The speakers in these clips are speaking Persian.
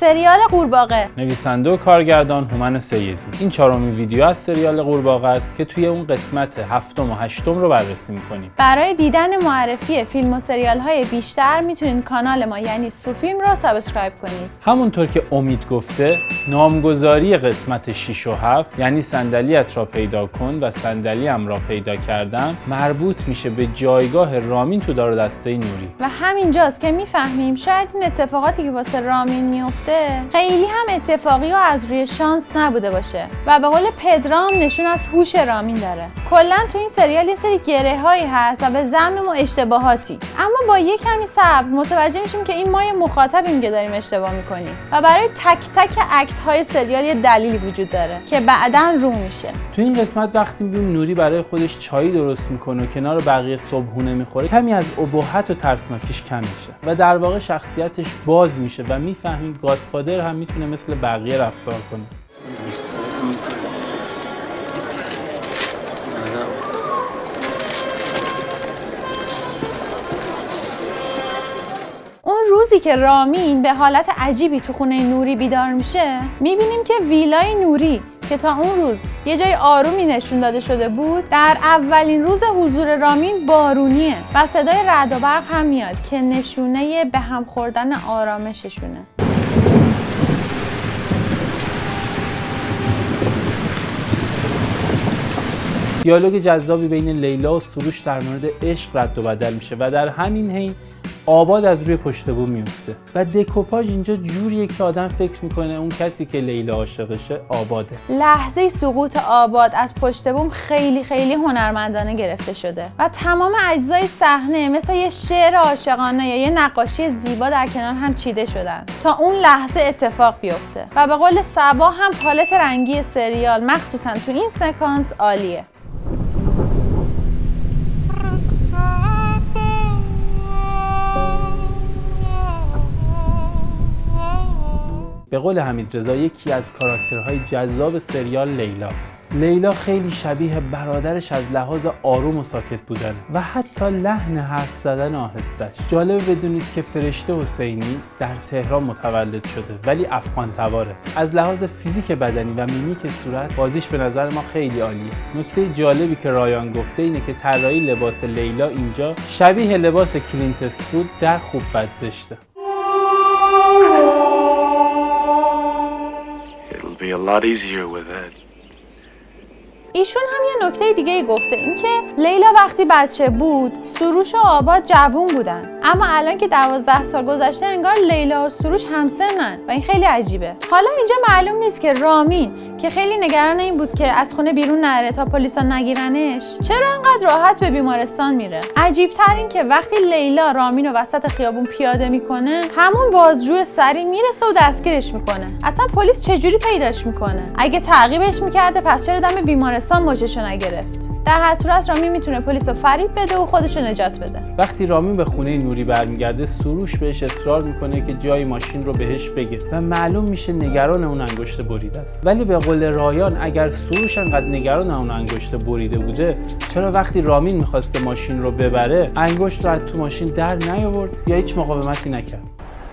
سریال قورباغه. نویسنده و کارگردان هومن سیدی. این چهارمین ویدیو از سریال قورباغه است که توی اون قسمت هفتم و هشتم رو بررسی می‌کنیم. برای دیدن معرفی فیلم و سریال های بیشتر می‌تونید کانال ما یعنی سوفیلم رو subscribe کنید. همونطور که امید گفته نامگذاری قسمت 6 و 7 یعنی صندلیت را پیدا کن و صندلیم را پیدا کردم مربوط میشه به جایگاه رامین تو دار دسته نوری. و همینجاست که می‌فهمیم شاید این اتفاقاتی که واسه رامین میفته خیلی هم اتفاقی و از روی شانس نبوده باشه. و به قول پدرام نشون از هوش رامین داره. کلا تو این سریال یه سری گره هایی هست و به زمیم و اشتباهاتی. اما با یه کمی صبر متوجه میشیم که این ما یه مخاطبیم که داریم اشتباه می‌کنیم. و برای تک تک اکت های سریال یه دلیلی وجود داره که بعدا رو میشه. تو این قسمت وقتی می‌بینیم نوری برای خودش چای درست می‌کنه و کنار بقیه صبحونه می‌خوره کمی از ابهت و ترسناکیش کم میشه. و در واقع شخصیتش باز میشه و می‌فهمیم گادفادر هم می‌تونه مثل بقیه رفتار کنه. اون روزی که رامین به حالت عجیبی تو خونه نوری بیدار میشه می‌بینیم که ویلای نوری که تا اون روز یه جای آرومی نشون داده شده بود در اولین روز حضور رامین بارونیه و صدای رعد و برق هم میاد که نشونه به هم خوردن آرامششونه. دیالوگ جذابی بین لیلا و سروش در مورد عشق رد و بدل میشه و در همین حین آباد از روی پشت بوم میفته و دکوپاژ اینجا جوریه که آدم فکر می‌کنه اون کسی که لیلا عاشقشه آباده. لحظه سقوط آباد از پشت بوم خیلی خیلی هنرمندانه گرفته شده. و تمام اجزای صحنه مثل یه شعر عاشقانه یا یه نقاشی زیبا در کنار هم چیده شدن. تا اون لحظه اتفاق بیفته. و به قول سبا هم پالت رنگی سریال مخصوصا تو این سکانس عالیه. به قول حمید رضا یکی از کاراکترهای جذاب سریال لیلاست لیلا خیلی شبیه برادرش از لحاظ آروم و ساکت بودن و حتی لحن حرف زدن آهستش. جالب بدونید که فرشته حسینی در تهران متولد شده ولی افغان تباره از لحاظ فیزیک بدنی و میمیک صورت بازیش به نظر ما خیلی عالیه. نکته جالبی که رایان گفته اینه که طراحی لباس لیلا اینجا شبیه لباس کلینت ایستوود در خوب بد زشته ایشون هم یه نکته دیگه گفته اینکه لیلا وقتی بچه بود سروش و آباد جوون بودن. اما الان که دوازده سال گذشته انگار لیلا و سروش همسنن و این خیلی عجیبه. حالا اینجا معلوم نیست که رامین که خیلی نگران این بود که از خونه بیرون نره تا پلیسا نگیرنش چرا انقدر راحت به بیمارستان میره؟ عجیب تر این که وقتی لیلا رامین رو وسط خیابون پیاده می‌کنه همون بازجو سری می‌رسه و دستگیرش می‌کنه. اصلا پلیس چجوری پیداش می‌کنه؟ اگه تعقیبش می‌کرده پس چرا دم بیمارستان ماچشو نگرفت؟ در هر صورت رامین می‌تونه پلیس رو فریب بده و خودشو نجات بده. وقتی رامین به خونه نوری برمیگرده سروش بهش اصرار می‌کنه که جای ماشین رو بهش بگه و معلوم میشه نگران اون انگشت بریده است. ولی به قول رایان اگر سروش انقدر نگران اون انگشت بریده بوده چرا وقتی رامین می‌خواسته ماشین رو ببره انگشت رو از تو ماشین در نیاورد یا هیچ مقاومتی نکرد؟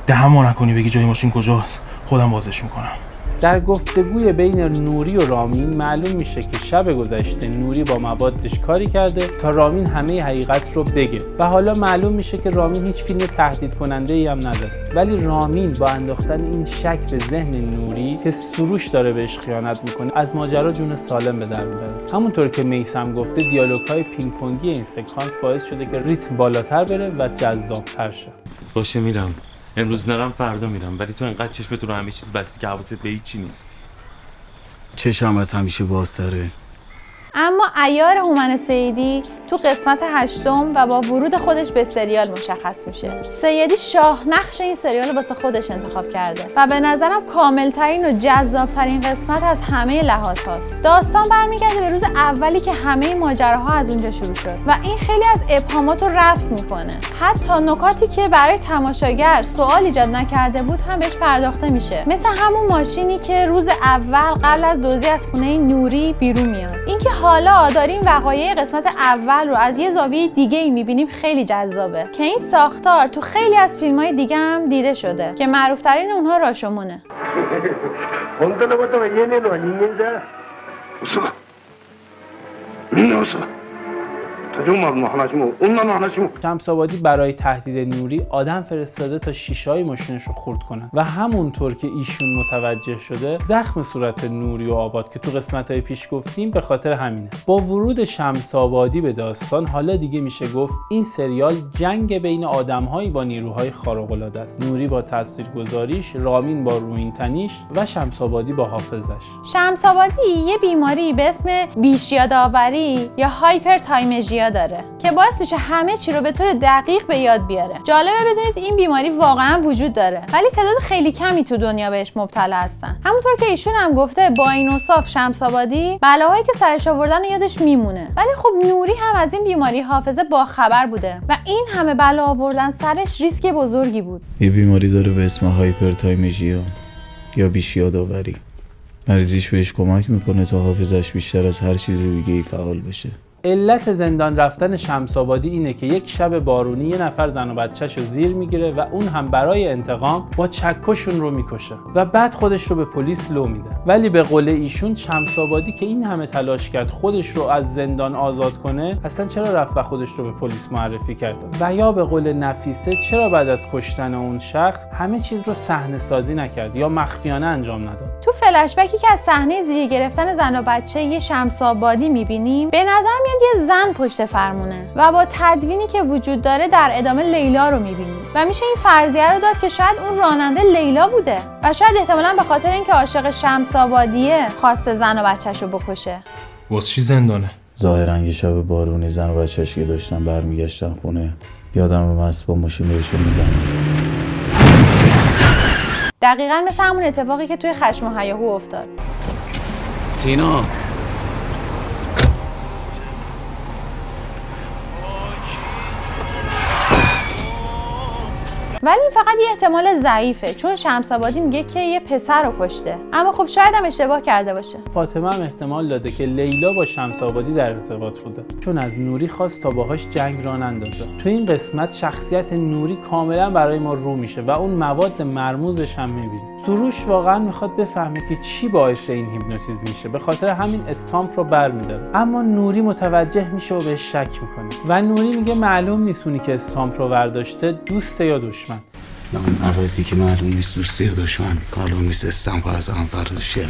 دهمو نکنی بگی جای ماشین کجاست. خودم بازش می‌کنم. در گفتگوی بین نوری و رامین معلوم میشه که شب گذشته نوری با موادش کاری کرده تا رامین همه حقیقت رو بگه. و حالا معلوم میشه که رامین هیچ فیلم تهدید کننده ای هم نداره. ولی رامین با انداختن این شک به ذهن نوری که سروش داره بهش خیانت می‌کنه از ماجرا جون سالم به در می‌بره. همونطور که میسم گفته دیالوگ های پینگ پونگی این سکانس باعث شده که ریتم بالاتر بره و جذابتر شه. باشه میرم. امروز نرم فردا میرم ولی تو انقدر چشمت رو همه چیز بستی که حواست به هیچی نیست. چشم از همیشه بازتره اما عیار هومن سیدی تو قسمت هشتم و با ورود خودش به سریال مشخص میشه. سیدی شاه نقش این سریال واسه خودش انتخاب کرده و به نظرم کاملترین و جذابترین قسمت از همه لحاظ هاست. داستان برمیگرده به روز اولی که همه ماجراها از اونجا شروع شد و این خیلی از ابهامات رو رفع می‌کنه. حتی نکاتی که برای تماشاگر سوال ایجاد نکرده بود هم بهش پرداخته میشه. مثل همون ماشینی که روز اول قبل از دوزی از خونه نوری بیرون میاد. اینکه حالا داریم وقایع قسمت اول رو از یه زاویه دیگه ای می‌بینیم. خیلی جذابه که این ساختار تو خیلی از فیلم های دیگه هم دیده شده که معروفترین اونها راشومونه. کدوم ماهناجمو برای تهدید نوری آدم فرستاده تا شیشهای ماشینش رو خورد کنه. و همونطور که ایشون متوجه شده زخم صورت نوری و آباد که تو قسمت های پیش گفتیم به خاطر همینه. با ورود شمس‌آبادی به داستان حالا دیگه میشه گفت این سریال جنگ بین آدمهایی با نیروهای خارق‌العاده است. نوری با تاثیرگذاریش رامین با روینتنیش و شمس‌آبادی با حافظش. شمس‌آبادی یه بیماری به اسم بیش یادآوری یا hyperthymesia داره که باعث میشه همه چی رو به طور دقیق به یاد بیاره. جالبه بدونید این بیماری واقعا وجود داره ولی تعداد خیلی کمی تو دنیا بهش مبتلا هستن. همونطور که ایشون هم گفته با این اوصاف شمس آبادی بلاهایی که سرش آوردن یادش میمونه. ولی خب نوری هم از این بیماری حافظه با خبر بوده و این همه بلا آوردن سرش ریسک بزرگی بود. یه بیماری داره به اسم hyperthymesia یا بیش یادآوری. مریضیش بهش کمک می‌کنه تا حافظش بیشتر از هر چیز دیگه ای فعال بشه. علت زندان رفتن شمس آبادی اینه که یک شب بارونی یه نفر زن و بچهش رو زیر می‌گیره و اون هم برای انتقام با چکشون رو می‌کشه و بعد خودش رو به پلیس لو میده. ولی به قول ایشون شمس آبادی که این همه تلاش کرد خودش رو از زندان آزاد کنه اصلا چرا رفت و خودش رو به پلیس معرفی کرد؟ و یا به قول نفیسه چرا بعد از کشتن اون شخص همه چیز رو صحنه سازی نکرد یا مخفیانه انجام نداد؟ تو فلشبکی که از صحنه زیر گرفتن زن و بچه یه شمس آبادی می‌بینیم؟ به نظر میاد یه زن پشت فرمونه و با تدوینی که وجود داره در ادامه لیلا رو می‌بینیم و میشه این فرضیه رو داد که شاید اون راننده لیلا بوده و شاید احتمالا به خاطر اینکه عاشق شمس آبادیه خواسته زن و بچهش رو بکشه. واسه چی زندانه؟ ظاهرا یه شب بارونی زن و بچهش که داشتن برمیگشتن خونه یادم مست با ماشین بهشون می‌زنه دقیقا مثل همون اتفاقی که توی خشم و هیاهو افتاد. تینا فقط یه احتمال ضعیفه چون شمس آبادی میگه که یه پسر رو کشته. اما خب شاید هم اشتباه کرده باشه. فاطمه هم احتمال داده که لیلا با شمس آبادی در ارتباط بوده. چون از نوری خواست تا باهاش جنگ را نندازه تو این قسمت شخصیت نوری کاملا برای ما رو میشه و اون مواد مرموزش هم می‌بینیم سروش واقعا می‌خواد بفهمه که چی باعث این هیپنوتیزم میشه. به خاطر همین استامپ رو برمیداره. اما نوری متوجه میشه و بهش شک می‌کنه. و نوری میگه معلوم نیست اونی که استامپ رو برداشته دوسته یا دشمن. اون عوضی که معلوم نیست دوستی یا دشمن معلوم نیست استمپا از هم فرداشته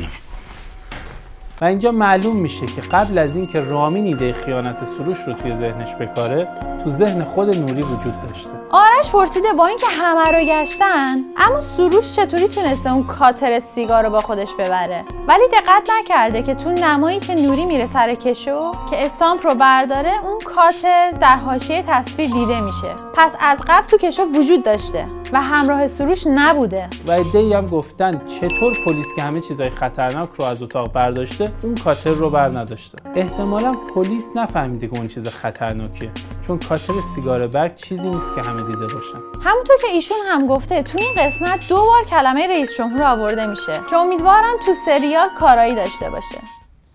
و اینجا معلوم میشه که قبل از اینکه رامین ایده خیانت سروش رو توی ذهنش بکاره تو ذهن خود نوری وجود داشته. آرش پرسیده با اینکه همه رو گشتن اما سروش چطوری تونسته اون کاتر سیگار رو با خودش ببره؟ ولی دقت نکرده که تو نمایی که نوری میره سر کشو که استامپ رو برداره اون کاتر در حاشیه تصویر دیده میشه. پس از قبل تو کشو وجود داشته و همراه سروش نبوده. و ای هم گفتن چطور پلیس که همه چیزای خطرناک رو از اتاق برداشته اون کاتر رو بر نداشته. احتمالا پلیس نفهمیده که اون چیز خطرناکیه چون کاتر سیگار برگ چیزی نیست که همه دیده باشن. همونطور که ایشون هم گفته تو این قسمت دو بار کلمه رئیس جمهور آورده میشه که امیدوارم تو سریال کارایی داشته باشه.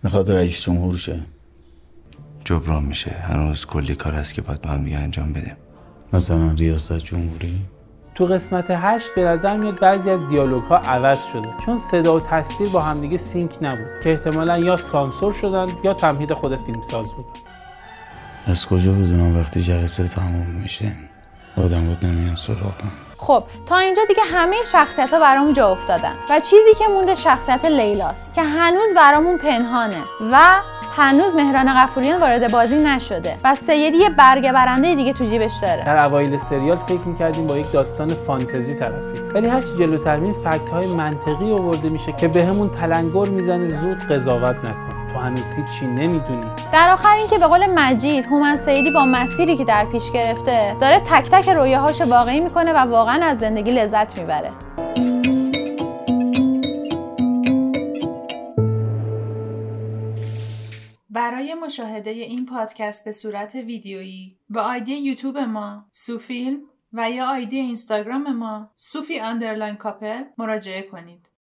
می‌خواد رئیس جمهور شه جبران میشه. هنوز کلی کار هست که باید با هم دیگه انجام بدیم. مثلا ریاست جمهوری؟ تو قسمت 8 به نظر میاد بعضی از دیالوگ ها عوض شده. چون صدا و تصویر با همدیگه سینک نبود. که احتمالا یا سانسور شدن یا تمهید خود فیلمساز بود. از کجا بدونم وقتی جلسه تموم میشه؟ آدم بود نمیان سراغم. خب تا اینجا دیگه همه شخصیت ها برامون جا افتادن و چیزی که مونده شخصیت لیلاست که هنوز برامون پنهانه و هنوز مهران قفوریان وارد بازی نشده و سیدی یه برگه برنده دیگه تو جیبش داره. در اوایل سریال فکر می‌کردیم با یک داستان فانتزی طرفی. ولی هرچی جلوتر میریم فکت های منطقی آورده میشه که بهمون تلنگر می‌زنه زود قضاوت نکن تو هنوز هیچی نمی‌دونی در آخر اینکه به قول مجید هومن سیدی با مسیری که در پیش گرفته داره تک تک رویاهاش واقعی می‌کنه و واقعا از زندگی لذت می‌بره برای مشاهده این پادکست به صورت ویدیویی با آیدی یوتیوب ما سوفیلم و یا آیدی اینستاگرام ما سوفی underline couple مراجعه کنید.